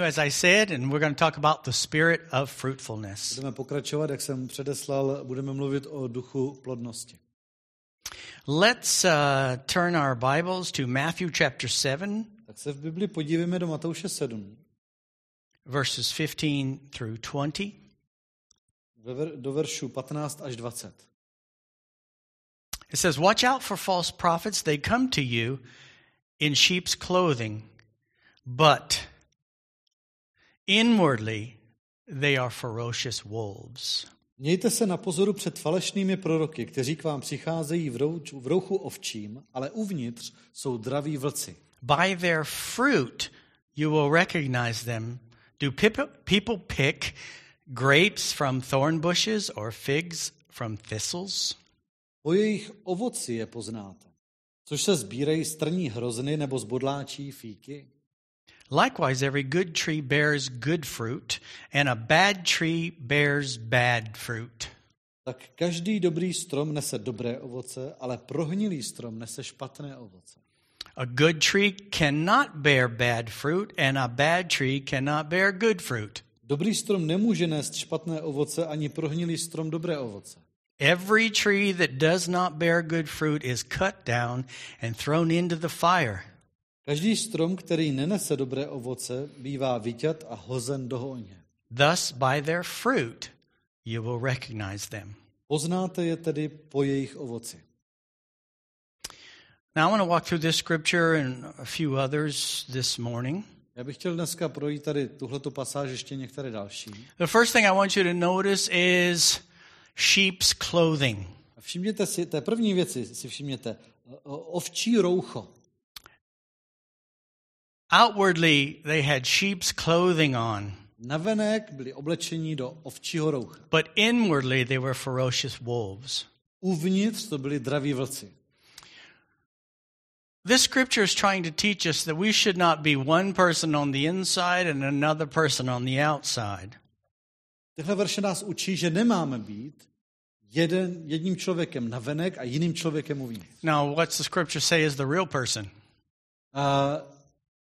As I said, and we're going to talk about the spirit of fruitfulness. Budeme pokračovat, jak jsem předeslal, budeme mluvit o duchu plodnosti. Let's uh, turn our Bibles to Matthew chapter 7, Tak se v Bibli podívejme do Matouše 7, verses 15 through 20. do ver- do veršu 15 až 20. It says, Watch out for false prophets. They come to you in sheep's clothing, but inwardly they are ferocious wolves. Mějte se na pozoru před falešnými proroky, kteří k vám přicházejí v, rouč, v rouchu ovčím, ale uvnitř jsou draví vlci. By their fruit you will recognize them. Do people, pick grapes from thorn bushes or figs from thistles? Po jejich ovoci je poznáte. Což se sbírají strní hrozny nebo zbodláčí fíky. Likewise, every good tree bears good fruit, and a bad tree bears bad fruit. Tak každý dobrý strom nese dobré ovoce, ale prohnilý strom nese špatné ovoce. A good tree cannot bear bad fruit, and a bad tree cannot bear good fruit. Dobrý strom nemůže nést špatné ovoce, ani prohnilý strom dobré ovoce. Every tree that does not bear good fruit is cut down and thrown into the fire. Každý strom, který nenese dobré ovoce, bývá vyťat a hozen do ohně. Thus, by their fruit, you will recognize them. Poznáte je tedy po jejich ovoci. Now, I want to walk through this scripture and a few others this morning. Já bych chtěl dneska projít tady tuhleto pasáž ještě některé další. The first thing I want you to notice is sheep's clothing. A všimněte si, té první věci si všimněte, ovčí roucho. Outwardly, they had sheep's clothing on, Navenek byli oblečení do ovčího roucha. but inwardly, they were ferocious wolves. Uvnitř to byli draví vlci. This scripture is trying to teach us that we should not be one person on the inside and another person on the outside. Tyhle verše nás učí, že nemáme být jeden, jedním člověkem navenek a jiným člověkem uvnitř. Now, what's the scripture say is the real person? A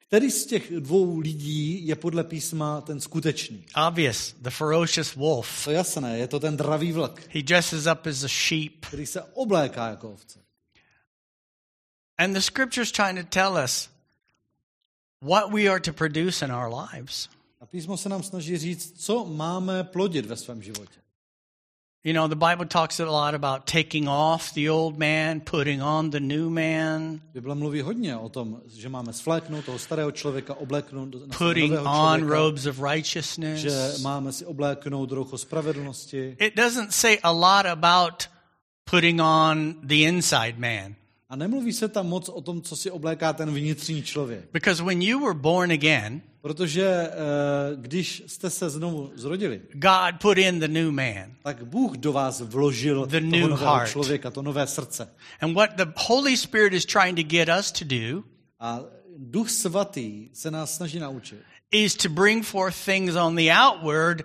který z těch dvou lidí je podle písma ten skutečný? Obvious, the ferocious wolf. To je jasné, je to ten dravý vlk, He dresses up as a sheep. který se obléká jako ovce. And the scripture's trying to tell us what we are to produce in our lives. A písmo se nám snaží říct, co máme plodit ve svém životě. You know, the Bible talks a lot about taking off the old man, putting on the new man, Bible mluví hodně o tom, že máme svléknout toho starého člověka, obléknout na putting on člověka, robes of righteousness. že máme si obléknout roucho spravedlnosti. It doesn't say a lot about putting on the inside man. A nemluví se tam moc o tom, co si obléká ten vnitřní člověk. Because when you were born again, Protože eh, když jste se znovu zrodili, God put in the new man. tak Bůh do vás vložil The toho new nového heart. člověka, to nové srdce. And what the Holy Spirit is trying to get us to do A Duch svatý se nás snaží naučit, is to bring forth things on the outward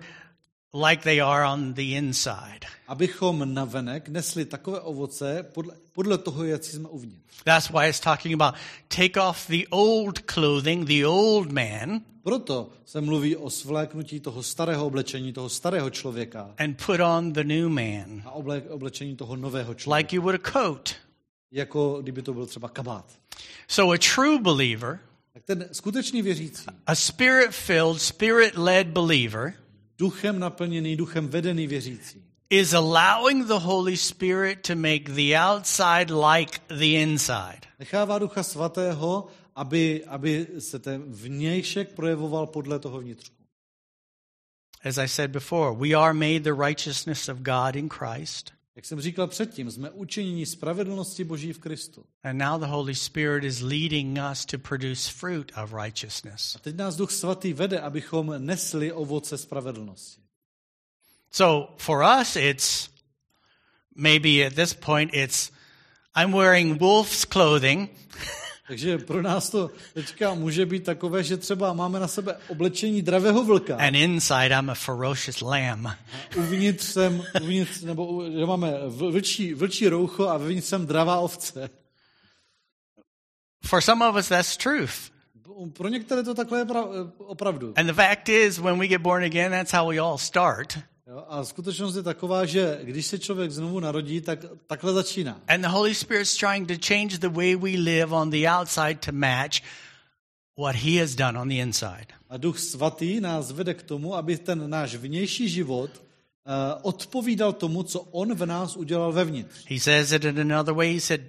like they are on the inside. abychom navenek nesli takové ovoce podle, podle toho, jak jsme uvnitř. That's why it's talking about take off the old clothing, the old man, Proto se mluví o svléknutí toho starého oblečení, toho starého člověka and put on the new man, a oble, oblečení toho nového člověka, like you would a coat. jako kdyby to byl třeba kabát. So a true believer, Tak ten skutečný věřící, a spirit filled, spirit led believer, duchem naplněný, duchem vedený věřící, is allowing the Holy Spirit to make the outside like the inside. nechává ducha svatého, aby, aby se ten vnějšek projevoval podle toho vnitřku. As I said before, we are made the righteousness of God in Christ. Jak jsem říkal předtím, jsme učiněni spravedlnosti Boží v Kristu. And now the Holy Spirit is leading us to produce fruit of righteousness. A teď nás Duch Svatý vede, abychom nesli ovoce spravedlnosti. So for us, it's maybe at this point, it's I'm wearing wolf's clothing, Takže pro nás to teďka může být takové, že třeba máme na sebe oblečení dravého vlka. and inside I'm a ferocious lamb. Uvnitř jsem, uvnitř, nebo že máme vlčí, vlčí roucho a vevnitř jsem dravá ovce. For some of us, that's truth. pro některé to takhle je pra, opravdu. And the fact is, when we get born again, that's how we all start. Jo, a skutečnost je taková, že když se člověk znovu narodí, tak takhle začíná. And the Holy Spirit's trying to change the way we live on the outside to match what He has done on the inside. A Duch Svatý nás vede k tomu, aby ten náš vnější život uh, odpovídal tomu, co On v nás udělal vevnitř. He says it in another way. He said,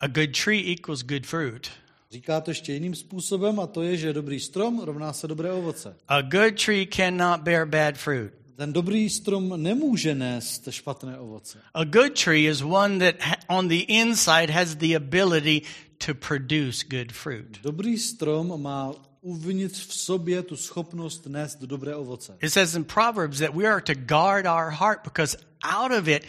A good tree equals good fruit. Říká to ještě jiným způsobem a to je, že dobrý strom rovná se dobré ovoce. A good tree cannot bear bad fruit. Ten dobrý strom nemůže nést špatné ovoce. A good tree is one that on the inside has the ability to produce good fruit. Dobrý strom má uvnitř v sobě tu schopnost nést dobré ovoce. It says in Proverbs that we are to guard our heart because out of it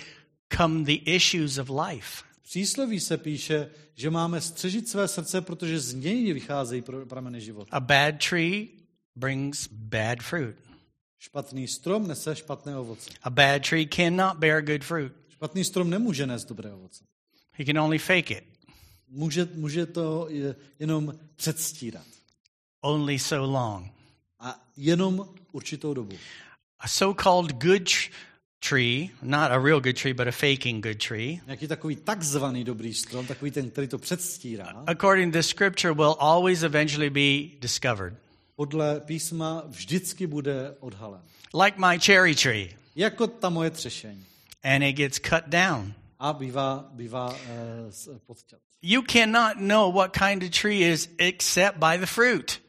come the issues of life. Přísloví se píše, že máme střežit své srdce, protože z něj vycházejí prameny života. A bad tree brings bad fruit. Špatný strom nese špatné ovoce. A bad tree cannot bear good fruit. Špatný strom nemůže nést dobré ovoce. He can only fake it, Může, může to je- jenom předstírat. only so long. A jenom určitou dobu. A so called good tr- tree, not a real good tree, but a faking good tree, Nějaký takový takzvaný dobrý strom, takový ten, který to předstírá, according to scripture, will always eventually be discovered. Podle písma vždycky bude odhalen. Like my cherry tree. Jako ta moje třešeň. And it gets cut down. A bývá, bývá uh, podťat. You cannot know what kind of tree is except by the fruit.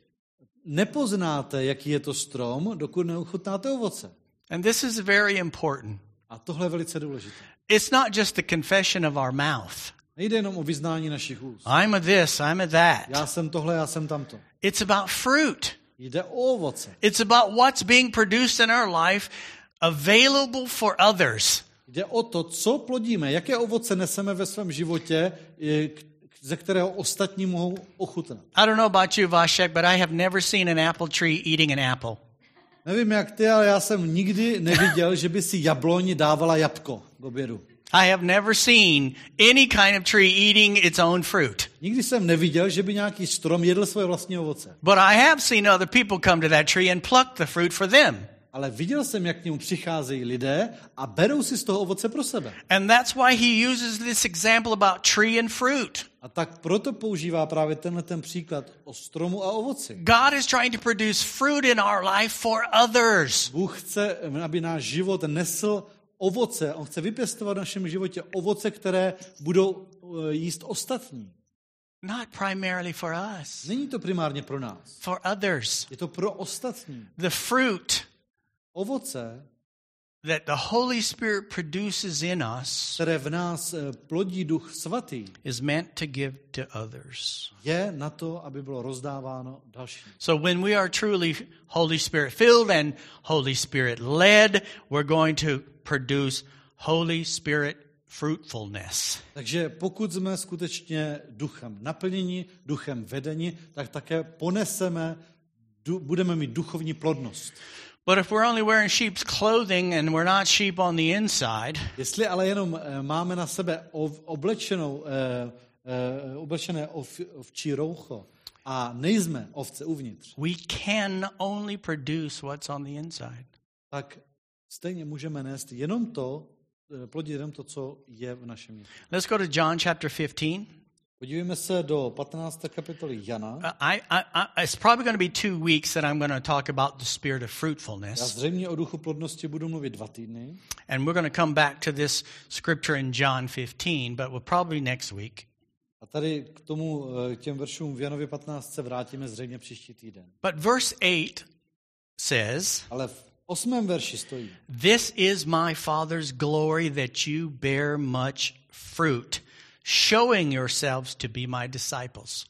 Nepoznáte, jaký je to strom, dokud neuchutnáte ovoce. And this is very important. A tohle je velice důležité. It's not just the confession of our mouth. Nejde jenom o vyznání našich úst. I'm a this, I'm a that. Já jsem tohle, já jsem tamto. It's about fruit. Jde o ovoce. It's about what's being produced in our life available for others. Jde o to, co plodíme, jaké ovoce neseme ve svém životě, ze kterého ostatní mohou ochutnat. I don't know about you, Vashek, but I have never seen an apple tree eating an apple. Nevím jak ty, ale já jsem nikdy neviděl, že by si jabloň dávala jabko k obědu. I have never seen any kind of tree eating its own fruit. Nikdy jsem neviděl, že by nějaký strom jedl svoje vlastní ovoce. But I have seen other people come to that tree and pluck the fruit for them. Ale viděl jsem, jak k němu přicházejí lidé a berou si z toho ovoce pro sebe. And that's why he uses this example about tree and fruit. A tak proto používá právě tenhle ten příklad o stromu a ovoci. God is trying to produce fruit in our life for others. Bůh chce, aby náš život nesl ovoce. On chce vypěstovat v našem životě ovoce, které budou eh, jíst ostatní. Not primarily for us, Není to primárně pro nás. for others. Je to pro ostatní. The fruit Ovoce, that the Holy Spirit produces in us které v nás eh, plodí duch svatý, is meant to give to others. je na to, aby bylo rozdáváno dalším. So when we are truly Holy Spirit filled and Holy Spirit led, we're going to produce Holy Spirit fruitfulness. Takže pokud jsme skutečně duchem naplněni, duchem vedeni, tak také poneseme, budeme mít duchovní plodnost. But if we're only wearing sheep's clothing and we're not sheep on the inside, Jestli ale jenom eh, máme na sebe oblečenou, eh, eh, oblečené ov, ovčí roucho a nejsme ovce uvnitř, we can only produce what's on the inside. tak stejně můžeme nést jenom to, eh, plodit jenom to, co je v našem nitru. Let's go to John chapter 15. Podívejme se do 15. kapitoly Jana. Uh, I, I, I, it's probably going to be two weeks that I'm going to talk about the spirit of Já fruitfulness. zřejmě o duchu plodnosti budu mluvit dva týdny. And we're going to come back to this scripture in John 15, but we'll probably next week. A tady k tomu, eh, k těm veršům v Janově 15 se vrátíme zřejmě příští týden. But verse 8 says, Ale v osmém verši stojí. This is my Father's glory that you bear much fruit, showing yourselves to be my disciples.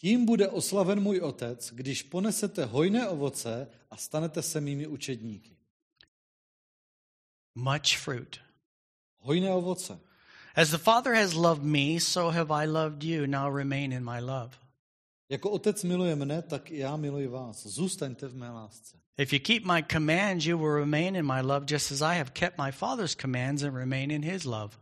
Tím bude oslaven můj otec, když ponesete hojné ovoce a stanete se mými učedníky. Much fruit. Hojné ovoce. As the Father has loved me, so have I loved you. Now remain in my love. Jako otec miluje mne, tak i já miluji vás. Zůstaňte v mé lásce. If you keep my commands, you will remain in my love, just as I have kept my Father's commands and remain in his love.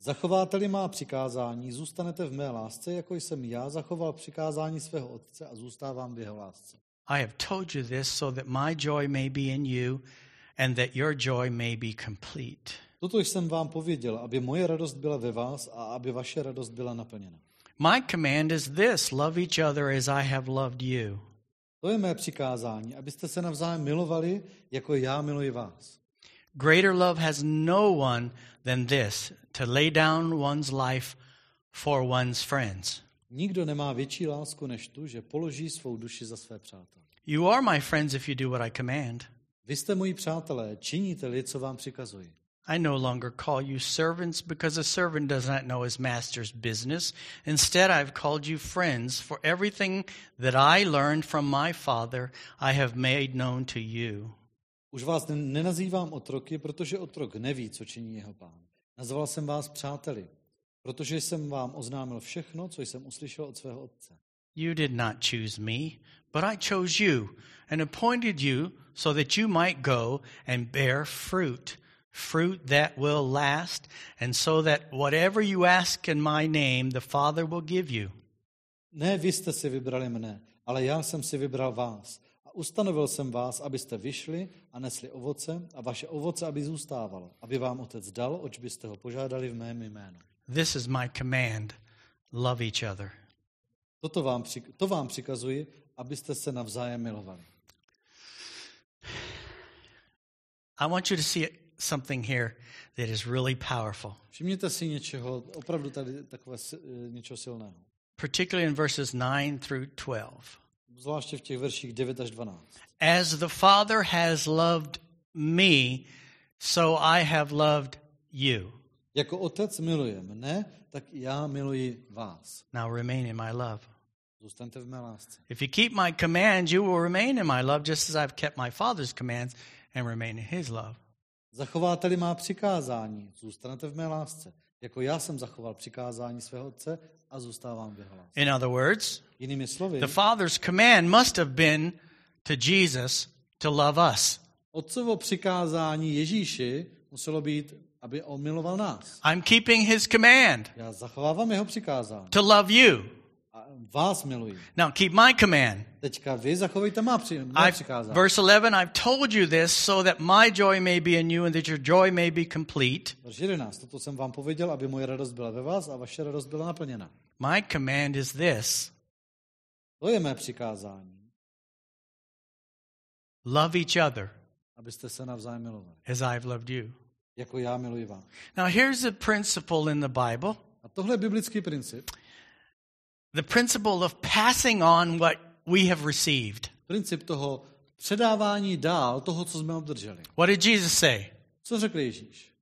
Zachováte-li má přikázání, zůstanete v mé lásce, jako jsem já zachoval přikázání svého otce a zůstávám v jeho lásce. I have told you this so that my joy may be in you and that your joy may be complete. Toto jsem vám pověděl, aby moje radost byla ve vás a aby vaše radost byla naplněna. My command is this love each other as I have loved you. To je mé přikázání, abyste se navzájem milovali, jako já miluji vás. Greater love has no one than this to lay down one's life for one's friends. Nikdo nemá větší lásku než tu, že položí svou duši za své přátele. You are my friends if you do what I command. Vy jste moji přátelé, činíte-li, co vám přikazuji. I no longer call you servants because a servant does not know his master's business. Instead, I've called you friends, for everything that I learned from my Father I have made known to you. Už vás nenazývám otroky, protože otrok neví, co činí jeho pán. Nazval jsem vás přáteli, protože jsem vám oznámil všechno, co jsem uslyšel od svého otce. You did not choose me, but I chose you and appointed you so that you might go and bear fruit, fruit that will last, and so that whatever you ask in my name, the Father will give you. Ne vy jste si vybrali mne, ale já jsem si vybral vás. A ustanovil jsem vás, abyste vyšli a nesli ovoce a vaše ovoce, aby zůstávalo, aby vám otec dal, oč byste ho požádali v mém jménu. This is my command love each other. Toto vám, to vám přikazuji, abyste se navzájem milovali. I want you to see something here that is really powerful, Všimněte si něčeho, opravdu tady takové eh, něčeho silného. particularly in verses 9 through 12. Zvláště v těch verších 9 až 12. As the Father has loved me, so I have loved you. Jako otec miluje mne, tak já miluji vás. Now remain in my love. Zůstaňte v mé lásce. If you keep my commands, you will remain in my love, just as I've kept my Father's commands and remain in his love. Zachováte-li má přikázání, zůstanete v mé lásce. Jako já jsem zachoval přikázání svého otce a zůstávám v jeho lásce. In other words, Jinými slovy, the Father's command must have been to Jesus to love us. otcovo přikázání Ježíši muselo být, aby on miloval nás. I'm keeping his command Já zachovávám jeho přikázání to love you. Vás miluji. Now keep my command. Teďka vy zachovejte má, při, má přikázání. verse 11, I've told you this so that my joy may be in you and that your joy may be complete. Verš 11. Toto jsem vám pověděl, aby moje radost byla ve vás a vaše radost byla naplněna. My command is this To je mé přikázání, love each other abyste se navzájem milovali. as I've loved you. Jako já miluji vás. Now, here's a principle in the Bible A tohle je biblický princip. The principle of passing on what we have received. Princip toho předávání dál toho, co jsme obdrželi. What did Jesus say? Co řekl Ježíš?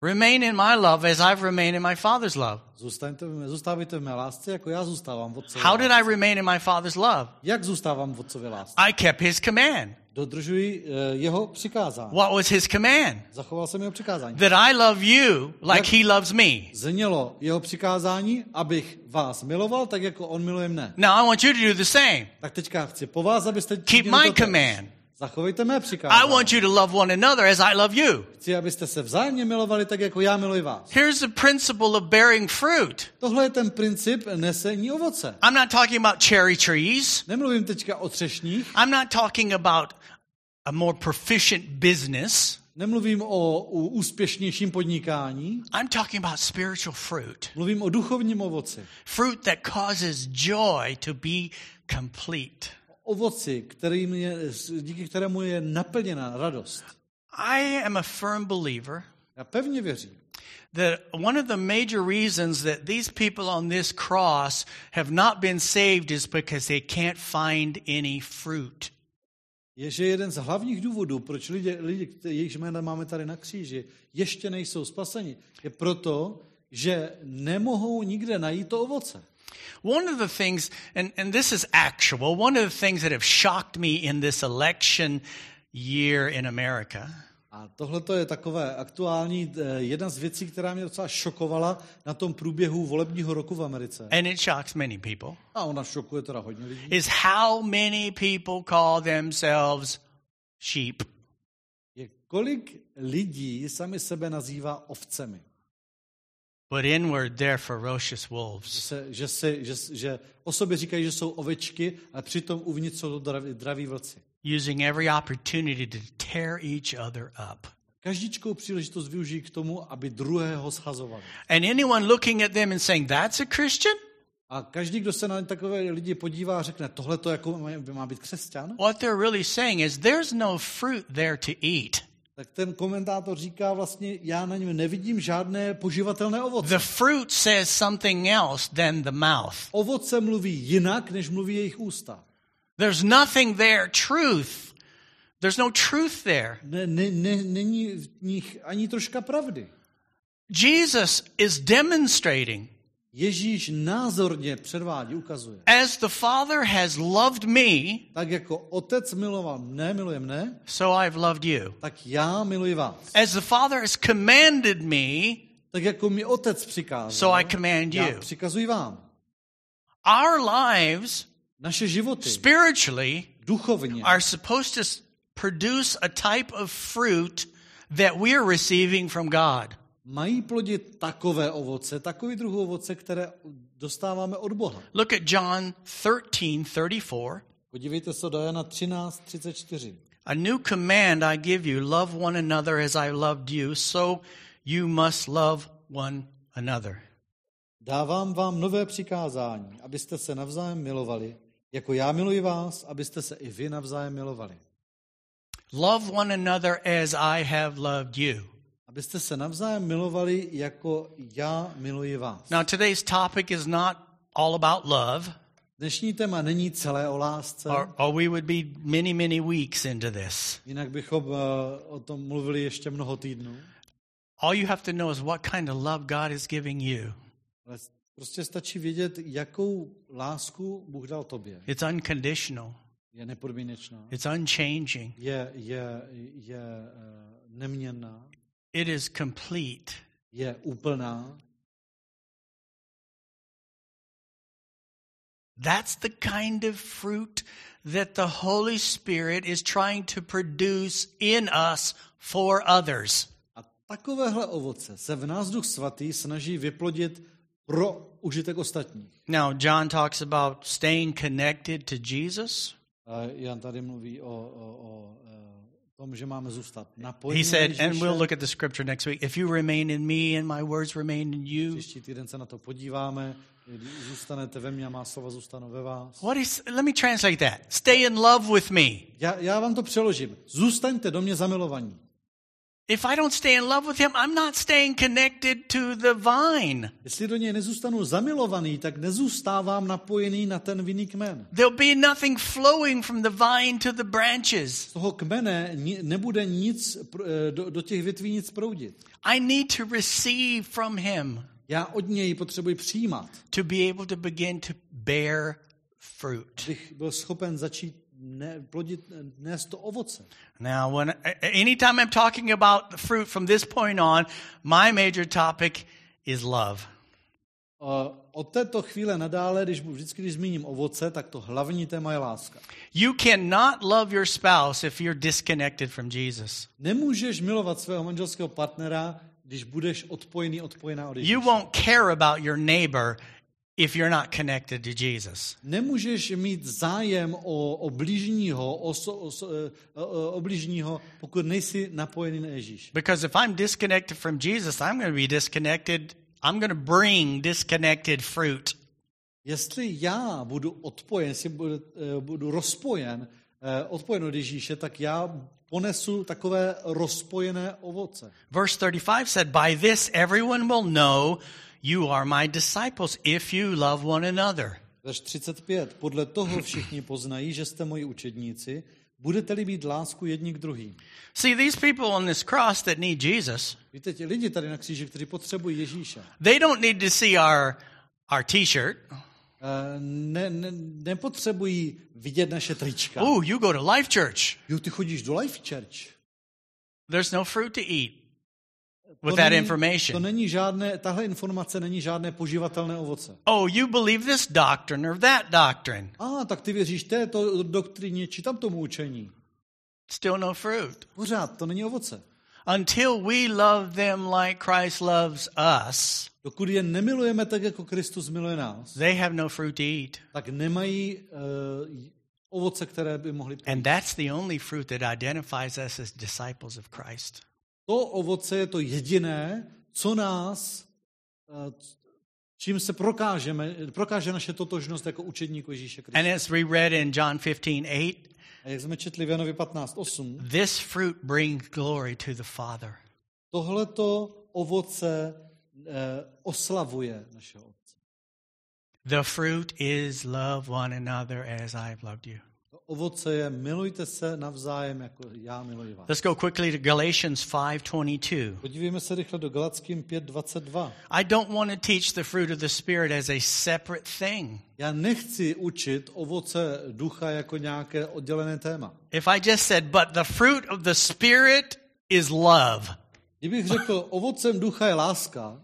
Remain in my love as I've remained in my Father's love. Zůstaňte, v v mé lásce, jako já zůstávám v otcově How did. I remain in my Father's love? Jak zůstávám v otcově lásce? I kept his command. Dodržuji eh, jeho přikázání. What was his command? Zachoval jsem jeho přikázání. That I love you like he loves me. Znělo jeho přikázání, abych vás miloval, tak jako on miluje mne. Now I want you to do the same. Tak teďka chci po vás, abyste Keep my command. Zachovejte mé I přikázání. want you to love one another as I love you. Chci, abyste se vzájemně milovali tak, jako já miluji vás. Here's the principle of bearing fruit. Tohle je ten princip nesení ovoce. I'm not talking about cherry trees. Nemluvím teďka o třešních, I'm not talking about a more proficient business. nemluvím o úspěšnějším podnikání, I'm talking about spiritual fruit. mluvím o duchovním ovoci. Fruit that causes joy to be complete. Ovoci, kterým je, díky kterému je naplněna radost. I am a firm believer Já pevně věřím, that one of the major reasons that these people on this cross have not been saved is because they can't find any fruit. je, že jeden z hlavních důvodů, proč lidi, lidi jejichž jména máme tady na kříži, ještě nejsou spaseni, je proto, že nemohou nikde najít to ovoce. One of the things, and, and this is actual, one of the things that have shocked me in this election year in America A tohle je takové aktuální, eh, jedna z věcí, která mě docela šokovala na tom průběhu volebního roku v Americe. and it shocks many people, A ona šokuje teda hodně lidí. is how many people call themselves sheep. Je kolik lidí sami sebe nazývá ovcemi. But inward they're ferocious Že, wolves. se, že, že, že o sobě říkají, že jsou ovečky, a přitom uvnitř jsou to draví, draví vlci. using every opportunity to tear each other up. Každičkou příležitost využijí k tomu, aby druhého schazovali. And anyone looking at them and saying, That's a Christian? A každý, kdo se na takové lidi podívá, řekne, tohle to jako má- má být křesťan, What they're really saying is, There's no fruit there to eat. Tak ten komentátor říká vlastně, já na něm nevidím žádné poživatelné ovoce. The fruit says something else than the mouth. Ovoce mluví jinak, než mluví jejich ústa. There's nothing there, truth. There's no truth there. Ne, ne, ne, není v nich ani troška pravdy. Jesus is demonstrating Ježíš názorně předvádí, ukazuje. as the Father has loved me, Tak jako otec miloval mne, miluje mne, so I've loved you. tak já miluji vás. As the Father has commanded me, Tak jako mi otec přikázal, so I command já you. přikazuji vám. Our lives Naše životy spiritually duchovně are supposed to produce a type of fruit that we're receiving from God. Mají plodit takové ovoce, takový druh ovoce, které dostáváme od Boha. Look at John 13 34. Podívejte se do Jana 13.34. A new command I give you love one another as I loved you, so you must love one another. Dávám vám nové přikázání, abyste se navzájem milovali, jako já miluji vás, abyste se i vy navzájem milovali. Love one another as I have loved you. Abyste se navzájem milovali, jako já miluji vás. Now, today's topic is not all about love, Dnešní téma není celé o lásce, or, or we would be many, many weeks into this. jinak bychom eh, o tom mluvili ještě mnoho týdnů. All you have to know is what kind of love God is giving you. Ale prostě stačí vědět, jakou lásku Bůh dal tobě. It's unconditional, Je nepodmínečná, it's unchanging, je, je, je eh, neměnná, it is complete. je úplná. That's the kind of fruit that the Holy Spirit is trying to produce in us for others. A takovéhle ovoce se v nás Duch Svatý snaží vyplodit pro užitek ostatních. Now, John talks about staying connected to Jesus. A Jan tady mluví o, o, o eh, tom, že máme zůstat napojení He said, Ježíše. and we'll look at the scripture next week. If you remain in me and my words remain in you. Příští týden se na to podíváme. Zůstanete ve mně a má slova zůstanou ve vás. What is, let me translate that. Stay in love with me. Já, já vám to přeložím. Zůstaňte do mě zamilovaní. If I don't stay in love with him, I'm not staying connected to the vine. Jestli do něj nezůstanu zamilovaný, tak nezůstávám napojený na ten vinný kmen. There'll be nothing flowing from the vine to the branches. Z toho kmene nebude nic, eh, do, do těch větví nic proudit. I need to receive from him Já od něj potřebuji přijímat, to be able to begin to bear fruit. abych byl schopen začít ne, plodit, nést to ovoce. Now, when anytime I'm talking about the fruit from this point on, my major topic is love. Eh, Od této chvíle nadále, když vždycky, když zmíním ovoce, tak to hlavní téma je láska. You cannot love your spouse if you're disconnected from Jesus. Nemůžeš milovat svého manželského partnera, když budeš odpojený, odpojená od Ježíše. You won't care about your neighbor if you're not connected to Jesus. Nemůžeš mít zájem o, o blížního, o, so, o, eh, o, o blížního, pokud nejsi napojený na Ježíš. Because if I'm disconnected from Jesus, I'm going to be disconnected. I'm going to bring disconnected fruit. Jestli já budu odpojen, jestli budu, eh, budu rozpojen, eh, odpojen od Ježíše, tak já ponesu takové rozpojené ovoce. Verse 35 said, By this everyone will know you are my disciples if you love one another. Verš 35. Podle toho všichni poznají, že jste moji učedníci, budete-li mít lásku jedni k druhým. See, these people on this cross that need Jesus, Víte, ti lidi tady na kříži, kteří potřebují Ježíše, they don't need to see our, our t shirt. eh, ne, ne, nepotřebují vidět naše trička. Ooh, you go to Life Church. Jo, ty chodíš do Life Church. There's no fruit to eat with that není- To information. není žádné, tahle informace není žádné poživatelné ovoce. Oh, you believe this doctrine or that doctrine. A, tak ty věříš této doktrině či tamtomu učení. Still no fruit. Pořád, to není ovoce. until we love them like Christ loves us, Dokud je nemilujeme tak, jako Kristus miluje nás, they have no fruit to eat. tak nemají uh, ovoce, které by mohli And that's the only fruit that identifies us as disciples of Christ. To ovoce je to jediné, co nás, eh, čím se prokážeme, prokáže naše totožnost jako učedníku Ježíše Krista. And as we read in John 15, 8, A jak jsme četli v Janovi 15.8, this fruit brings glory to the Father. tohleto ovoce eh, oslavuje našeho Otce. The fruit is love one another as I have loved you. Ovoce je milujte se navzájem, jako já miluji vás. Let's go quickly to Galatians 5:22. Podívejme se rychle do Galackým 5.22. I don't want to teach the fruit of the spirit as a separate thing. Já nechci učit ovoce ducha jako nějaké oddělené téma. If I just said, but the fruit of the spirit is love. Kdybych řekl, ovocem ducha je láska,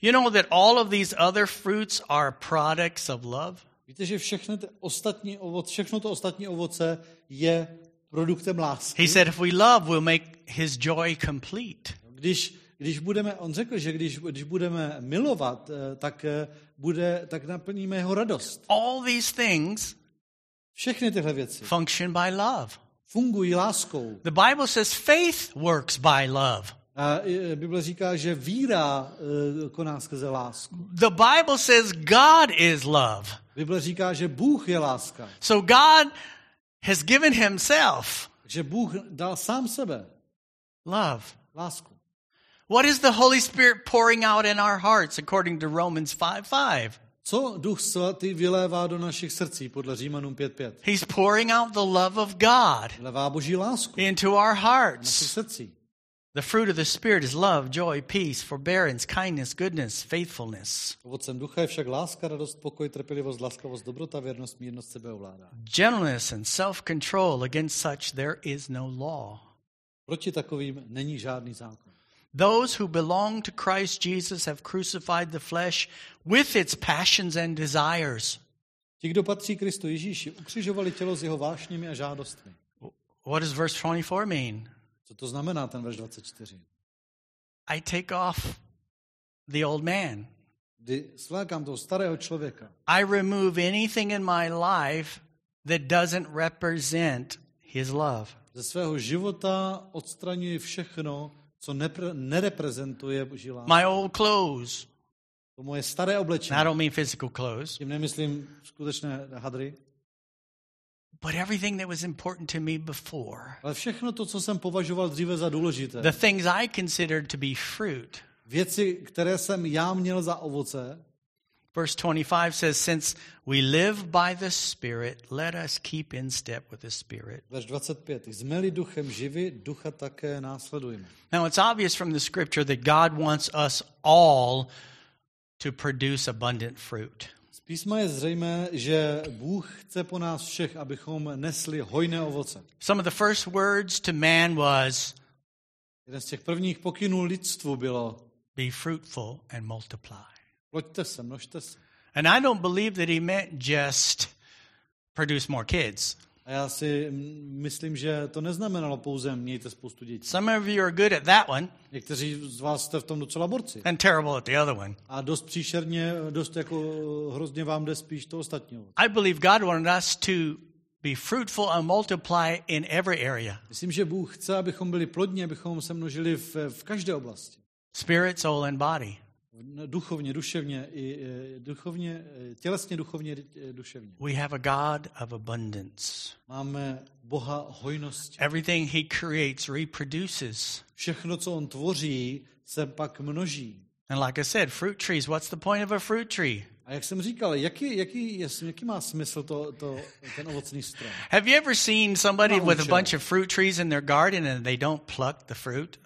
You know that all of these other fruits are products of love? Víte, že všechno, ty ostatní ovoce, všechno to ostatní ovoce je produktem lásky. He said, if we love, we'll make his joy complete. Když, když budeme, on řekl, že když, když budeme milovat, eh, tak, eh, bude, tak naplníme jeho radost. All these things Všechny tyhle věci function by love. fungují láskou. The Bible says faith works by love. A eh, Bible říká, že víra koná skrze lásku. The Bible says God is love. Bible říká, že Bůh je láska. So God has given himself Že Bůh dal sám sebe love. lásku. What is the Holy Spirit pouring out in our hearts according to Romans 5 5? Co Duch Svatý vylévá do našich srdcí podle Římanům 5.5? He's pouring out the love of God Vylevá boží lásku into our do našich hearts. srdcí. The fruit of the Spirit is love, joy, peace, forbearance, kindness, goodness, faithfulness, Ovocem ducha je však láska, radost, pokoj, trpělivost, laskavost, dobrota, věrnost, mírnost, sebeovládání. gentleness, and self control. Against such there is no law. Proti takovým není žádný zákon. Those who belong to Christ Jesus have crucified the flesh with its passions and desires. Ti, kdo patří Kristu Ježíši, ukřižovali tělo s jeho vášněmi a žádostmi. What does verse 24 mean? Co to znamená ten verš 24? I take off the old man. Kdy svlékám toho starého člověka. I remove anything in my life that doesn't represent his love. Ze svého života odstraňuji všechno, co nepre, nereprezentuje boží lásku. My old clothes. To moje staré oblečení. I don't mean physical clothes, Tím nemyslím skutečné hadry. But everything that was important to me before. Ale všechno to, co jsem považoval dříve za důležité. The things I considered to be fruit. Věci, které jsem já měl za ovoce, Verse 25 says, Since we live by the Spirit, let us keep in step with the Spirit. verš 25. Jsme-li duchem živi, ducha také následujeme. Now, it's obvious from the scripture that God wants us all to produce abundant fruit. Písma je zřejmé, že Bůh chce po nás všech, abychom nesli hojné ovoce. Some of the first words to man was, Jeden z těch prvních pokynů lidstvu bylo Be fruitful and multiply. ploďte se, množte se. And I don't believe that he meant just produce more kids. A já si myslím, že to neznamenalo pouze mějte spoustu dětí. Some of you are good at that one Někteří z vás jste v tom docela borci. and terrible at the other one. A dost příšerně, dost jako hrozně vám jde spíš to ostatního. I believe God wanted us to be fruitful and multiply in every area Myslím, že Bůh chce, abychom byli plodní, abychom se množili v, v každé oblasti. spirit, soul, and body. Duchovně, duševně, i e, duchovně, e, tělesně, duchovně, e, duševně. We have a God of abundance. Máme Boha hojnosti. Everything he creates reproduces. Všechno, co on tvoří, se pak množí. And like I said, fruit trees, what's the point of a fruit tree? A jak jsem říkal, jaký, jaký, jaký má smysl to, to, ten ovocný strom? Have you ever seen somebody with a bunch of fruit trees in their garden and they don't pluck the fruit?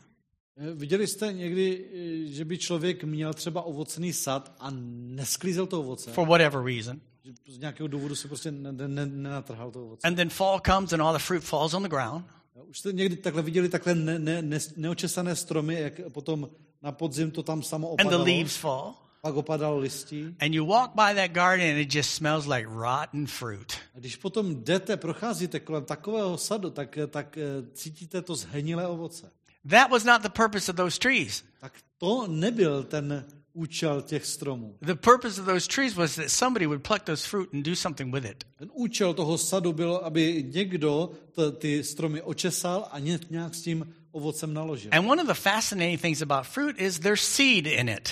E, Viděli jste někdy, e, že by člověk měl třeba ovocný sad a nesklízel to ovoce? For whatever reason. Z nějakého důvodu se prostě ne- ne- ne- nenatrhal to ovoce. And then fall comes and all the fruit falls on the ground. Už jste někdy takhle viděli takhle ne, ne, ne, neočesané stromy, jak potom na podzim to tam samo And the opadalo, leaves fall. pak opadalo listí. And you walk by that garden and it just smells like rotten fruit. A když potom jdete, procházíte kolem takového sadu, tak, tak eh, cítíte to zhenilé ovoce. That was not the purpose of those trees. Tak to nebyl ten účel těch stromů. The purpose of those trees was that somebody would pluck those fruit and do something with it. Ten účel toho sadu byl, aby někdo ty stromy očesal a nějak s tím ovocem naložil. And one of the fascinating things about fruit is there's seed in it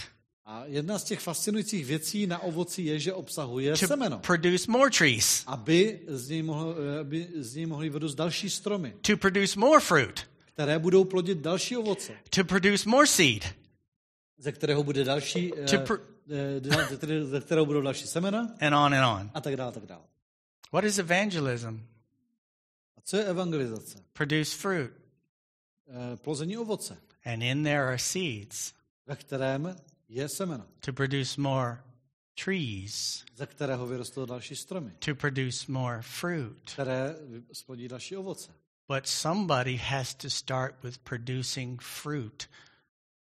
A jedna z těch fascinujících věcí na ovoci je, že obsahuje to semeno. produce more trees, Aby z něj, mohl, eh, aby z něj mohly vyrůst další stromy, to produce more fruit, které budou plodit další ovoce, to produce more seed, ze kterého bude další, eh, To pr- eh, ze které- ze kterého budou další semena and on and on. a tak dále, tak dále. What is evangelism? A co je evangelizace? Produce fruit. Eh, Plození ovoce, And in there are seeds ve kterém je semeno, to produce more trees, ze kterého vyrostou další stromy, to produce more fruit. které splodí další ovoce. But somebody has to start with producing fruit.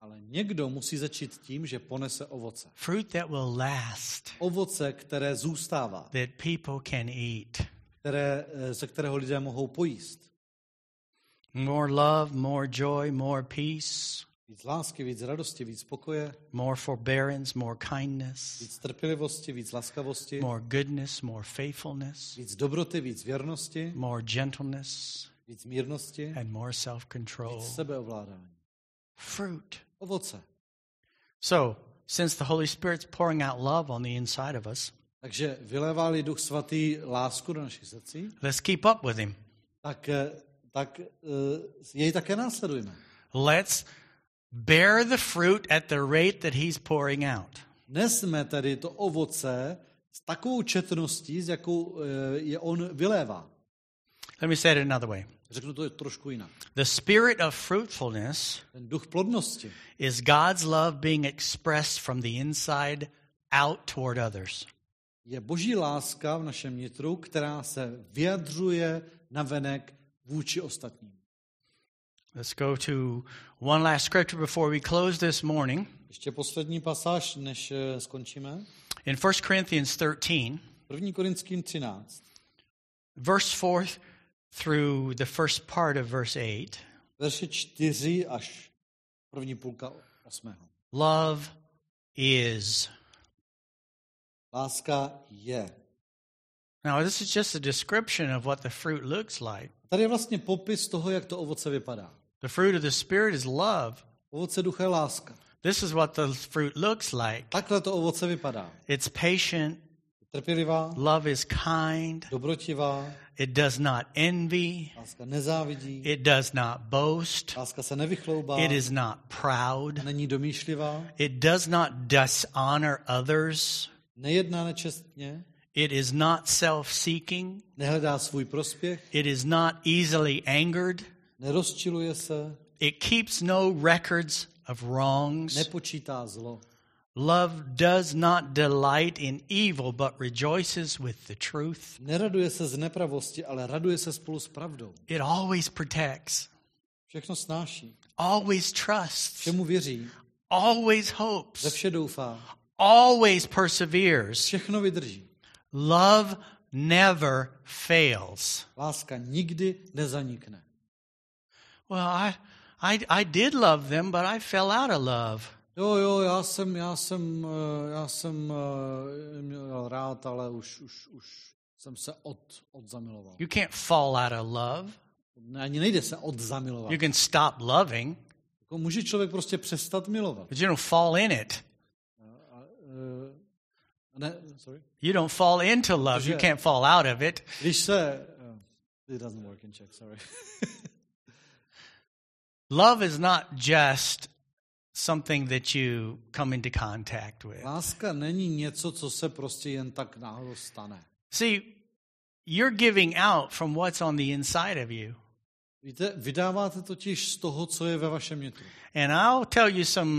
Ale někdo musí začít tím, že ponese ovoce. Fruit that will last, Ovoce, které zůstává, that people can eat. které, eh, ze kterého lidé mohou pojíst. More love, more joy, more peace, Víc lásky, víc radosti, víc pokoje, more forbearance, more kindness, víc trpělivosti, víc laskavosti, more goodness, more faithfulness, víc dobroty, víc věrnosti, more gentleness, víc mírnosti, and more self control. víc sebeovládání. Fruit. Ovoce. So, since the Holy Spirit's pouring out love on the inside of us, Takže vylévá-li Duch Svatý lásku do našich srdcí, let's keep up with Him. tak, eh, tak eh, jej také následujeme. Let's bear the fruit at the rate that He's pouring out. Nesme tedy to ovoce s takovou četností, s jakou eh, je on vylévá. Let me say it another way. Řeknu to trošku jinak. The spirit of fruitfulness Ten duch plodnosti is God's love being expressed from the inside out toward others. je boží láska v našem nitru, která se vyjadřuje navenek vůči ostatním. Let's go to one last scripture before we close this morning. Ještě poslední pasáž, než eh, skončíme. In 1 Corinthians 13, 1. Korinským 13, verse 4 through the first part of verse 8, verše 4 až první půlka 8. love is. Láska je. Now, this is just a description of what the fruit looks like. Tady je vlastně popis toho, jak to ovoce vypadá. The fruit of the Spirit is love. Ovoce ducha je láska. This is what the fruit looks like Takhle to ovoce vypadá. it's patient, Trpělivá, love is kind, dobrotivá, it does not envy, láska nezávidí, it does not boast, láska se nevychloubá, it is not proud, není domýšlivá, it does not dishonor others, nejedná nečestně, it is not self seeking, nehledá svůj prospěch, it is not easily angered, nerozčiluje se, it keeps no records of wrongs. nepočítá zlo. Love does not delight in evil, but rejoices with the truth. Neraduje se z nepravosti, ale raduje se spolu s pravdou. It always protects, Všechno snáší, always trusts, všemu věří, always hopes, vše doufá, always perseveres. všechno vydrží. Love never fails. Láska nikdy nezanikne. Well, I, I, I did love them, but I fell out of love. Jo, jo, já jsem, já jsem, eh, já jsem eh, měl rád, ale už, už, už jsem se od, odzamiloval. You can't fall out of love. Ne, Ani nejde se odzamilovat. You can stop loving, Jako může člověk prostě přestat milovat. but you don't fall in it. Eh, Ne, sorry. You don't fall into love. You can't fall out of it. Když se... Uh, it doesn't work in Czech, sorry. Love is not just something that you come into contact with. Láska není něco, co se prostě jen tak náhodou stane. See, you're giving out from what's on the inside of you. Víte, vydáváte totiž z toho, co je ve vašem nitru. And I'll tell you some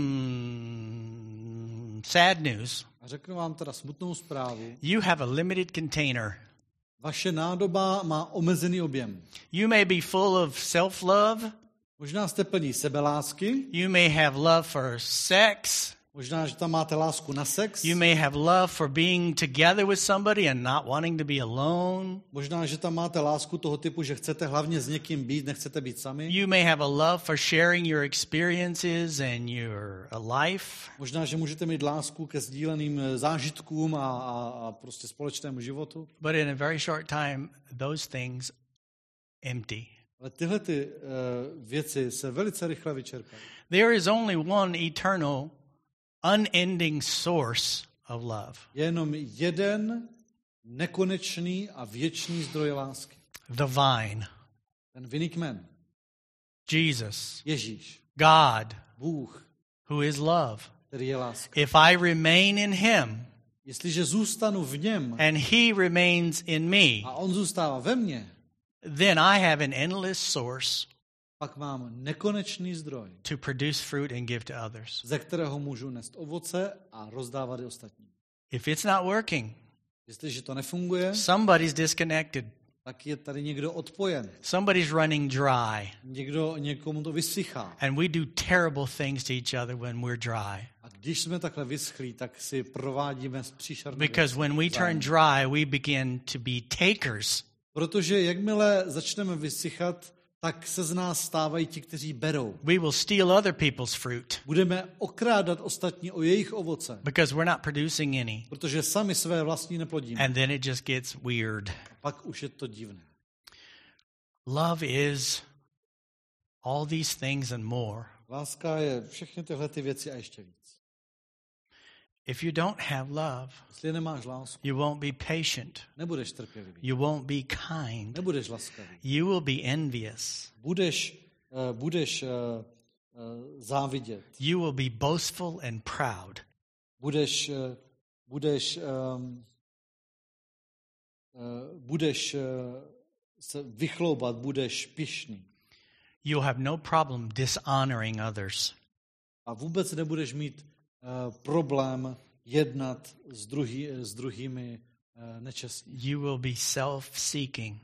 sad news. A řeknu vám teda smutnou zprávu. You have a limited container. Vaše nádoba má omezený objem. You may be full of self love. Možná jste plní sebelásky, You may have love for sex. Možná, že tam máte lásku na sex. You may have love for being together with somebody and not wanting to be alone. Možná, že tam máte lásku toho typu, že chcete hlavně s někým být, nechcete být sami. You may have a love for sharing your experiences and your uh, life. Možná, že můžete mít lásku ke sdíleným eh, zážitkům a, a, a prostě společnému životu. But in a very short time, those things empty. Ale tyhle ty, uh, věci se velice rychle vyčerpají. There is only one eternal, unending source of love Je jenom jeden nekonečný a věčný zdroj lásky. the vine, Ten vinný kmen. Jesus, Ježíš. God, Bůh, who is love. který je láska. If I remain in him Jestliže zůstanu v něm and he remains in me, a on zůstává ve mně, then I have an endless source pak mám nekonečný zdroj, to produce fruit and give to others. ze kterého můžu nést ovoce a rozdávat i ostatním. If it's not working, Jestliže to nefunguje, somebody's disconnected. tak je tady někdo odpojen. Somebody's running dry. Někdo, někomu to vysychá. And we do terrible things to each other when we're dry. A když jsme takhle vyschlí, tak si provádíme příšerné Because when we turn dry, we begin to be takers. Protože jakmile začneme vysychat, tak se z nás stávají ti, kteří berou. We will steal other people's fruit Budeme okrádat ostatní o jejich ovoce, because we're not producing any. protože sami své vlastní neplodíme. And then it just gets weird. A pak už je to divné. Love is all these things and more. Láska je všechny tyhle ty věci a ještě víc. If you don't have love, Jestli nemáš lásku, you won't be patient. nebudeš trpělivý, You won't be kind. nebudeš laskavý, You will be envious. budeš, uh, budeš uh, uh, závidět, You will be boastful and proud. budeš, uh, budeš, um, uh, budeš uh, se vychloubat, budeš pišný You'll have no problem dishonoring others. a vůbec nebudeš mít problém jednat s, druhý, s druhými uh, nečestně. You will be self seeking.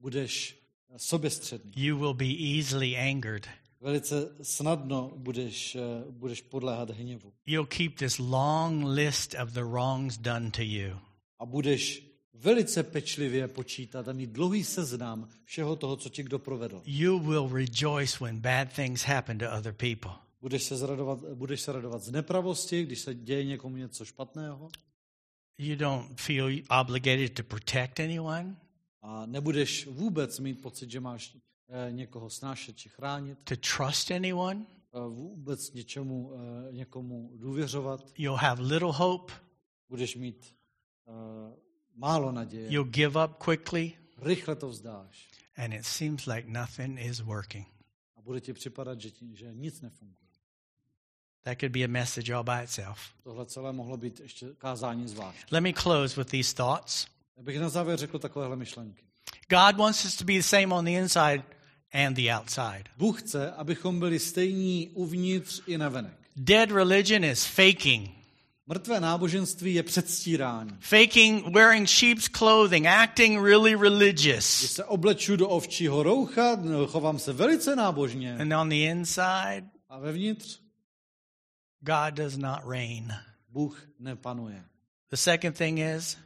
Budeš soběstředný. You will be easily angered. Velice snadno budeš, eh, budeš podléhat hněvu. You'll keep this long list of the wrongs done to you. A budeš velice pečlivě počítat a mít dlouhý seznam všeho toho, co ti kdo provedl. You will rejoice when bad things happen to other people. Budeš se, zradovat, budeš se radovat z nepravosti, když se děje někomu něco špatného. You don't feel obligated to protect anyone, A nebudeš vůbec mít pocit, že máš eh, někoho snášet či chránit. to trust anyone. eh, Vůbec něčemu, eh, někomu důvěřovat. You'll have little hope. Budeš mít eh, málo naděje. You'll give up quickly. Rychle to vzdáš. And it seems like nothing is working. A bude ti připadat, že, ti, že nic nefunguje. That could be a message all by itself. Tohle celé mohlo být ještě kázání zvlášť. Let me close with these thoughts. Bych na závěr řekl takovéhle myšlenky. God wants us to be the same on the inside and the outside. Bůh chce, abychom byli stejní uvnitř i navenek. Dead religion is faking. Mrtvé náboženství je předstírání. Faking wearing sheep's clothing, acting really Když religious. se obleču do ovčího roucha, chovám se velice nábožně. And on the inside, A vevnitř God does not reign. Bůh nepanuje. The second thing is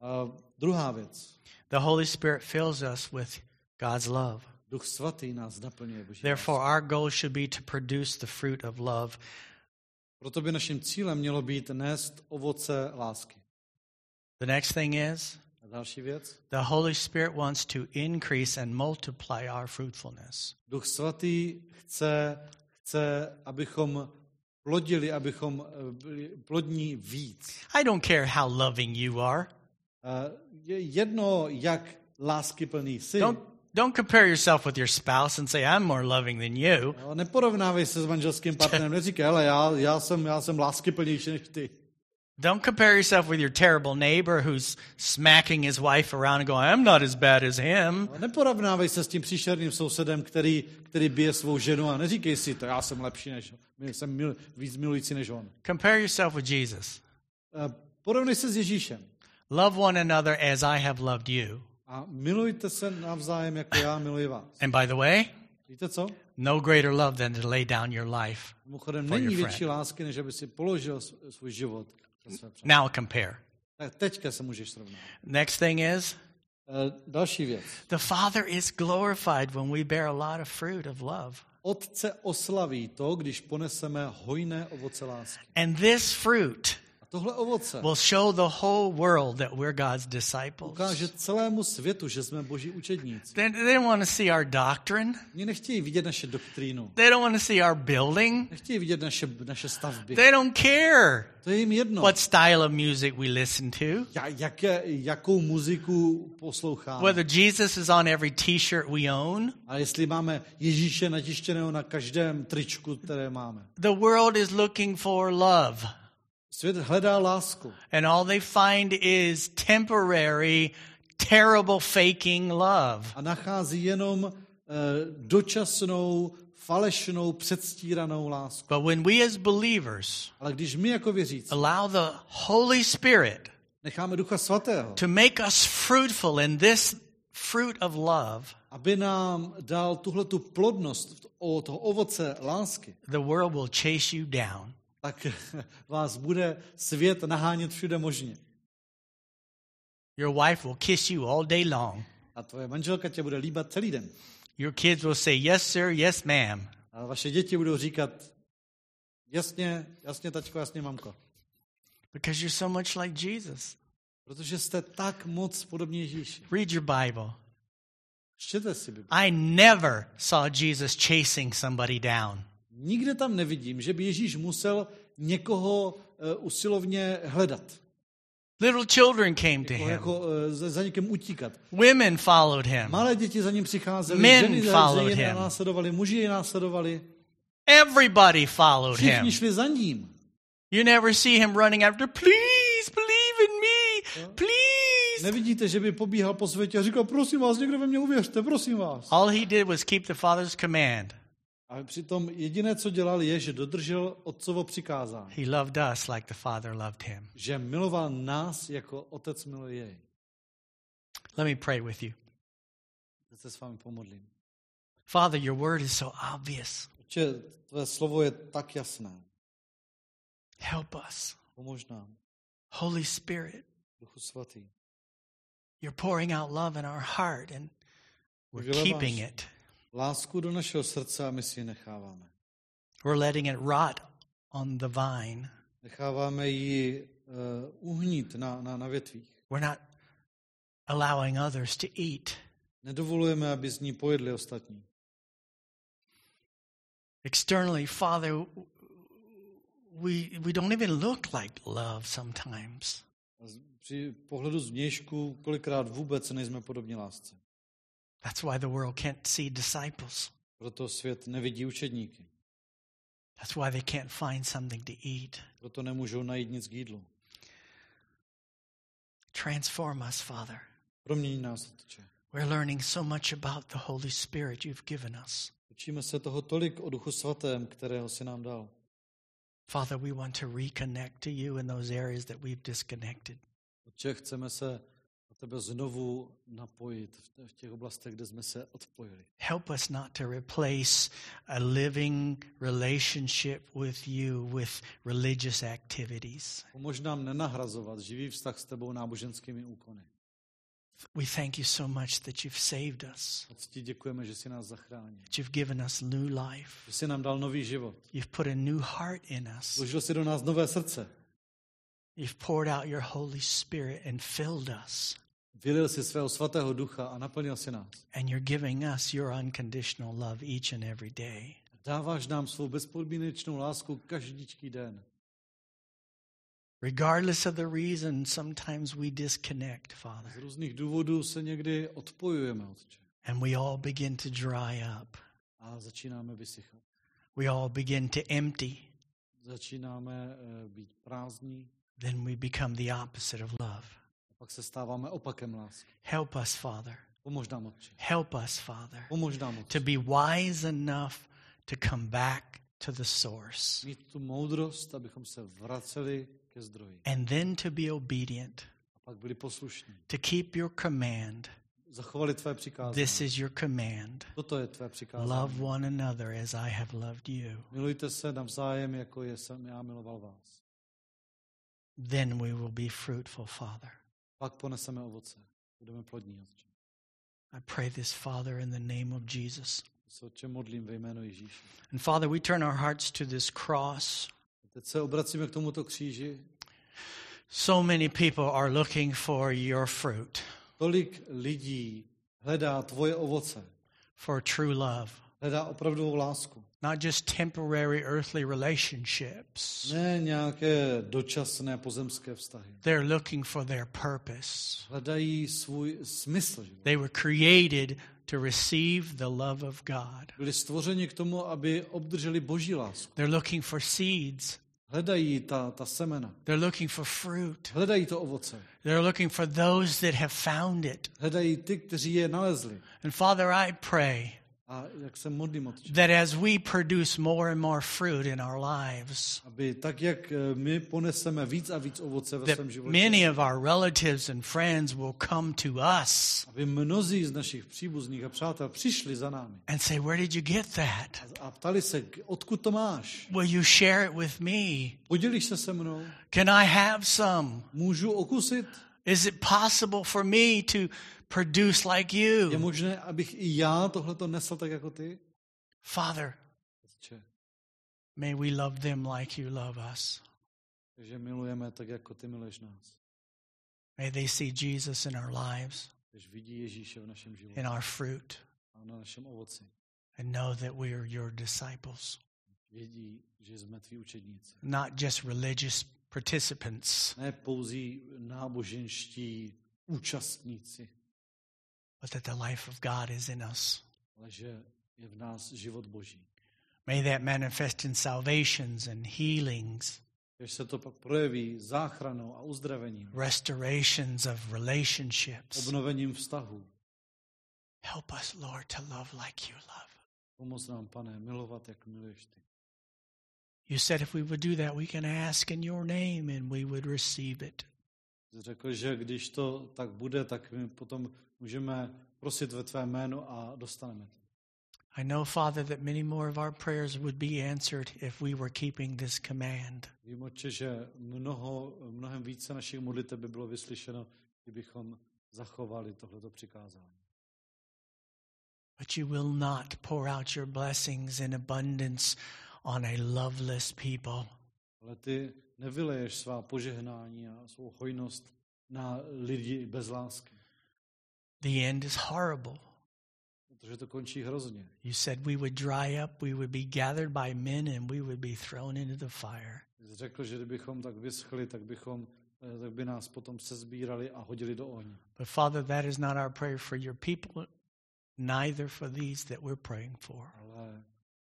A druhá věc. the Holy Spirit fills us with God's love. Duch svatý nás naplňuje Boží Therefore, our goal should be to produce the fruit of love. Proto by naším cílem mělo být nést ovoce lásky. The next thing is the Holy Spirit wants to increase and multiply our fruitfulness. Duch svatý chce, chce, abychom plodili, abychom eh, byli plodní víc. I don't care how loving you are. Eh, Je jedno, jak láskyplný jsi. Don't don't compare yourself with your spouse and say I'm more loving than you. Jo, Neporovnávej se s manželským partnerem, neříkej, ale já, já, jsem, já jsem láskyplnější než ty. Don't compare yourself with your terrible neighbor who's smacking his wife around and going, I'm not as bad as him. Jo, Neporovnávej se s tím příšerným sousedem, který, který bije svou ženu a neříkej si to, já jsem lepší než jsem mil, víc milující než on. Compare yourself with Jesus. Eh, Porovnej se s Ježíšem Love one another as I have loved you. a milujte se navzájem, jako já miluji vás. And by the way, Víte co? No greater love than to lay down your life. Mimochodem není větší lásky, než aby si položil sv- svůj život. Now compare. Tak teďka se můžeš srovnat. Next thing is E, další věc. the Father is glorified when we bear a lot of fruit of love. Otce oslaví to, když poneseme hojné ovoce lásky. And this fruit tohle ovoce will show the whole world that we're God's disciples. ukáže celému světu, že jsme boží učedníci. They, they don't want to see our doctrine. Oni nechtějí vidět naše doktrínu. They don't want to see our building. Nechtějí vidět naše, naše stavby. They don't care To je jim jedno. what style of music we listen to. Ja, jaké, jakou muziku posloucháme. Whether Jesus is on every t-shirt we own. A jestli máme Ježíše natištěného na každém tričku, které máme. The world is looking for love. Svět hledá lásku. And all they find is temporary, terrible faking love. A nachází jenom eh, dočasnou, falešnou, předstíranou lásku. But when we as believers Ale když my jako věřící allow the Holy Spirit necháme Ducha Svatého, to make us fruitful in this fruit of love, aby nám dal tuhle tu plodnost o toho ovoce lásky, the world will chase you down. Tak vás bude svět nahánět všude možně. Your wife will kiss you all day long. A tvoje manželka tě bude líbat celý den. Your kids will say, Yes, sir, yes, ma'am. A vaše děti budou říkat, jasně, jasně, tačko, jasně, mamko. Because you're so much like Jesus. Protože jste tak moc podobní Ježíši. Read your Bible. Čtěte si Bibli. I never saw Jesus chasing somebody down. Nikde tam nevidím, že by Ježíš musel někoho uh, usilovně hledat. Little children came to him. jako za, za někým utíkat. Women followed him. Malé děti za ním přicházely, Men followed him. následovali, muži je následovali. Everybody followed him. Všichni šli za ním. You never see him running after, please believe in me, please. Nevidíte, že by pobíhal po světě a říkal, prosím vás, někdo ve mě uvěřte, prosím vás. All he did was keep the Father's command. A přitom jediné, co dělal, je, že dodržel otcovo přikázání. He loved us like the Father loved him. Že miloval nás, jako otec miluje jej. Let me pray with you. Se s vámi pomodlím. Father, your word is so obvious. Tvé slovo je tak jasné. Help us. Pomož nám. Holy Spirit, Duchu svatý. you're pouring out love in our heart and we're keeping it. Lásku do našeho srdce a my si ji necháváme. We're letting it rot on the vine. Necháváme ji uh, uhnít na, na, na větvích. We're not allowing others to eat. Nedovolujeme, aby z ní pojedli ostatní. Externally, Father, we, we don't even look like love sometimes. Při pohledu zvnějšku kolikrát vůbec nejsme podobní lásce. That's why the world can't see disciples. Proto svět nevidí učedníky. That's why they can't find something to eat. Proto nemůžou najít nic k jídlu. Transform us, Father. Promění nás, Otče. We're learning so much about the Holy Spirit you've given us. Učíme se toho tolik o Duchu Svatém, kterého si nám dal. Father, we want to reconnect to you in those areas that we've disconnected. Otče, chceme se tebe znovu napojit v těch oblastech, kde jsme se odpojili. Help us not to replace a living relationship with you with religious activities. Pomož nám nenahrazovat živý vztah s tebou náboženskými úkony. We thank you so much that you've saved us, děkujeme, že jsi nás zachránil. that you've given us new life. Že jsi nám dal nový život. You've put a new heart in us. Vložil jsi do nás nové srdce. You've poured out your Holy Spirit and filled us. Vylil si svého svatého ducha a naplnil si nás. And you're giving us your unconditional love each and every day. Dáváš nám svou bezpodmínečnou lásku každičký den. Regardless of the reason, sometimes we disconnect, Father, Z různých důvodů se někdy odpojujeme, Otče. and we all begin to dry up. A začínáme vysychat. We all begin to empty. Začínáme eh, být prázdní Then we become the opposite of love. Pak se stáváme opakem lásky. Help us, Father. Pomož nám, Otče. Help us, Father, Pomož nám, Otče. to be wise enough to come back to the source Mít tu moudrost, abychom se vraceli ke zdroji. and then to be obedient, A pak byli poslušní. to keep your command zachovali tvé přikázání. This is your command. Toto je tvé přikázání. Love one another as I have loved you. Milujte se navzájem, jako jsem já miloval vás. Then we will be fruitful, Father. Pak poneseme ovoce. Budeme plodní, Otče. I pray this, Father, in the name of Jesus. Se Otče modlím ve jménu Ježíše. And Father, we turn our hearts to this cross. Teď se obracíme k tomuto kříži. So many people are looking for your fruit, Tolik lidí hledá tvoje ovoce. for true love, Hledá opravdovou lásku. not just temporary earthly relationships. Ne nějaké dočasné pozemské vztahy. They're looking for their purpose. Hledají svůj smysl. They were created to receive the love of God. Byli stvořeni k tomu, aby obdrželi boží lásku. They're looking for seeds. Hledají ta, ta semena. They're looking for fruit. Hledají to ovoce. They're looking for those that have found it. Hledají ty, kteří je nalezli. And Father, I pray A jak se modlím, Otče, that as we produce more and more fruit in our lives, aby tak, jak eh, my poneseme víc a víc ovoce ve that svém životě, many of our relatives and friends will come to us aby mnozí z našich příbuzných a přátel přišli za námi and say, Where did you get that? a ptali se, odkud to máš? Will you share it with me? Podělíš se se mnou? Can I have some? Můžu okusit? Is it possible for me to produce like Je you? možné, abych i já tohleto nesl tak jako ty? Father, may we love them like you love us. Takže milujeme tak, jako ty miluješ nás. May they see Jesus in our lives, Když vidí Ježíše v našem životě in our fruit, a na našem ovoci. and know that we are your disciples, Vědí, že jsme tví učedníci. not just religious participants, Ne pouzí náboženští účastníci, but that the life of God is in us. ale že je v nás život Boží. May that manifest in salvations and healings, se to pak projeví záchranou a uzdravením, restorations of relationships. obnovením. Help us, Lord, to love like you love. Pomoz nám, pane, milovat, jak miluješ ty. You said if we would do that, we can ask in your name and we would receive it. Řekl, že když to tak bude, tak my potom můžeme prosit ve tvé jméno a dostaneme to. I know, Father, that many more of our prayers would be answered if we were keeping this command. Vím, Otče, že mnoho, mnohem více našich modlitev by bylo vyslyšeno, kdybychom zachovali tohleto přikázání. But you will not pour out your blessings in abundance on a loveless people. Ale ty nevyleješ svá požehnání a svou hojnost na lidi bez lásky, The end is horrible. protože to končí hrozně. You said we would dry up, we would be gathered by men, and we would be thrown into the fire. Řekl, že kdybychom tak vyschli, tak, bychom, eh, tak by nás potom sezbírali a hodili do ohně. But Father, that is not our prayer for your people, neither for these that we're praying for. Ale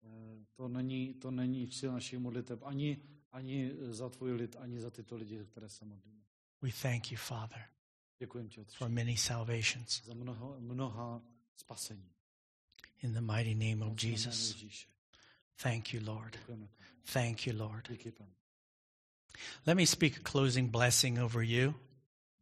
eh, to není, to není cíl našich modlitev ani, ani za tvůj lid, ani za tyto lidi, které se modlíme. We thank you, Father, Děkuji ti, Otče, for many salvations. za mnoho, mnoha spasení. In the mighty name of Jesus. Thank you, Lord. Thank you, Lord. Pane. Let me speak a closing blessing over you.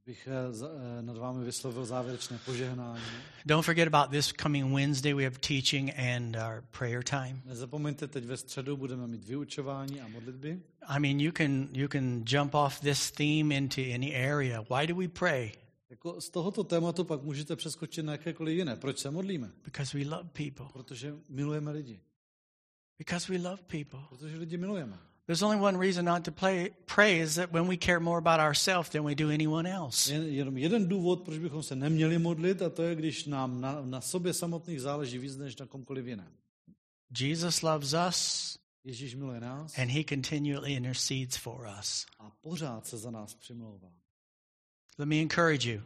Eh, eh, nad vámi vyslovil závěrečné požehnání. Don't forget about this coming Wednesday. We have teaching and our prayer time. Nezapomeňte, teď ve středu budeme mít vyučování a modlitby. I mean, you can you can jump off this theme into any area. Why do we pray? Jako z tohoto tématu pak můžete přeskočit na jakékoliv jiné. Proč se modlíme? Because we love people. Protože milujeme lidi. Because we love people. Protože lidi milujeme. There's only one reason not to play, pray is that when we care more about ourselves than we do anyone else. Jen, jenom jeden důvod, proč bychom se neměli modlit, a to je, když nám na, na sobě samotných záleží víc než na komkoliv jiném. Jesus loves us Ježíš miluje nás and he continually intercedes for us. a pořád se za nás přimlouvá. Let me encourage you.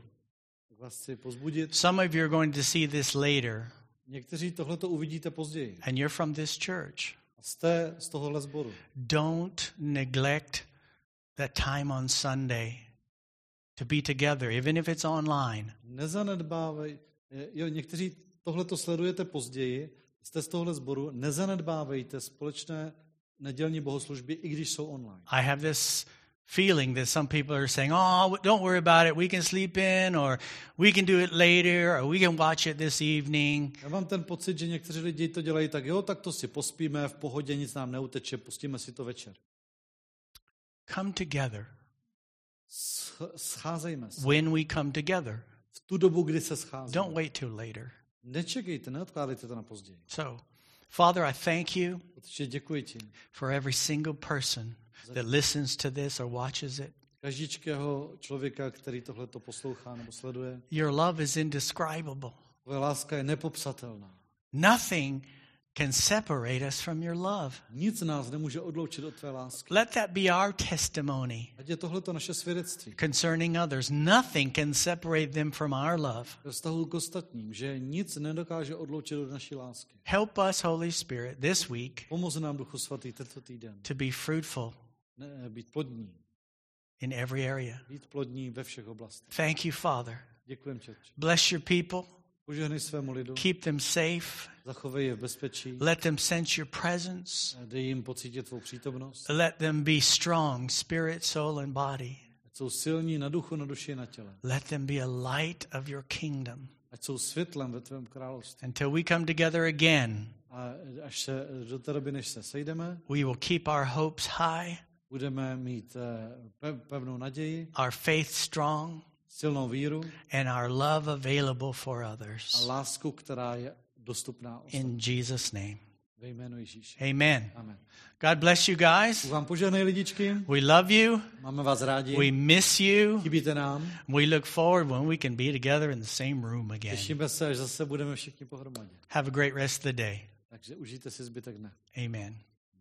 Some of you are going to see this later Někteří tohleto uvidíte později. and you're from this church. Jste z tohohle sboru. Don't neglect that time on Sunday to be together, even if it's online. Nezanedbávej, jo, někteří tohleto sledujete později, jste z tohle sboru, nezanedbávejte společné nedělní bohoslužby, i když jsou online. I have this feeling that some people are saying, oh, don't worry about it. We can sleep in, or we can do it later, or we can watch it this evening. Já mám ten pocit, že někteří lidi to dělají tak, jo, tak to si pospíme, v pohodě nic nám neuteče, pustíme si to večer. Come together Sch- Scházejme se. when we come together. V tu dobu, kdy se scházíme. Don't wait till later. Nečekejte, neodkládejte to na později. So, Father, I thank you for every single person that listens to this or watches it. Každíčkého člověka, který tohle to poslouchá nebo sleduje, Your love is indescribable. tvoje láska je nepopsatelná. Nothing can separate us from your love. Nic nás nemůže odloučit od tvé lásky. Let that be our testimony Ať je tohleto naše svědectví concerning others. Nothing can separate them from our love. ve vztahu k ostatním, že nic nedokáže odloučit od naší lásky. Help us, Holy Spirit, this week Pomoz nám, Duchu Svatý, tento týden to be fruitful Eh, být plodní. in every area. Být plodní ve všech oblastech. Thank you, Father. Děkujem. Bless your people. Požehnej svému lidu, Keep them safe. zachovej je v bezpečí, Let them sense your presence. Eh, dej jim pocítit tvou přítomnost. Let them be strong, spirit, soul, and body. Ať jsou silní na duchu, na duši, na těle. Let them be a light of your kingdom. Ať jsou světlem ve tvém království. Until we come together again, A až se do té doby, než se sejdeme, we will keep our hopes high, budeme mít eh, pe- pevnou naději, our faith strong, silnou víru and our love available for a others. lásku, která je dostupná ostatním. In Jesus' name. Ve jménu Ježíše. Amen. Amen. God bless you guys. Bůh vám požehnej lidičky, We love you. máme vás rádi, We miss you. chybíte nám, We look forward when we can be together in the same room again. těšíme se, až zase budeme všichni pohromadě. Have a great rest of the day. Takže užijte si zbytek dne. Amen.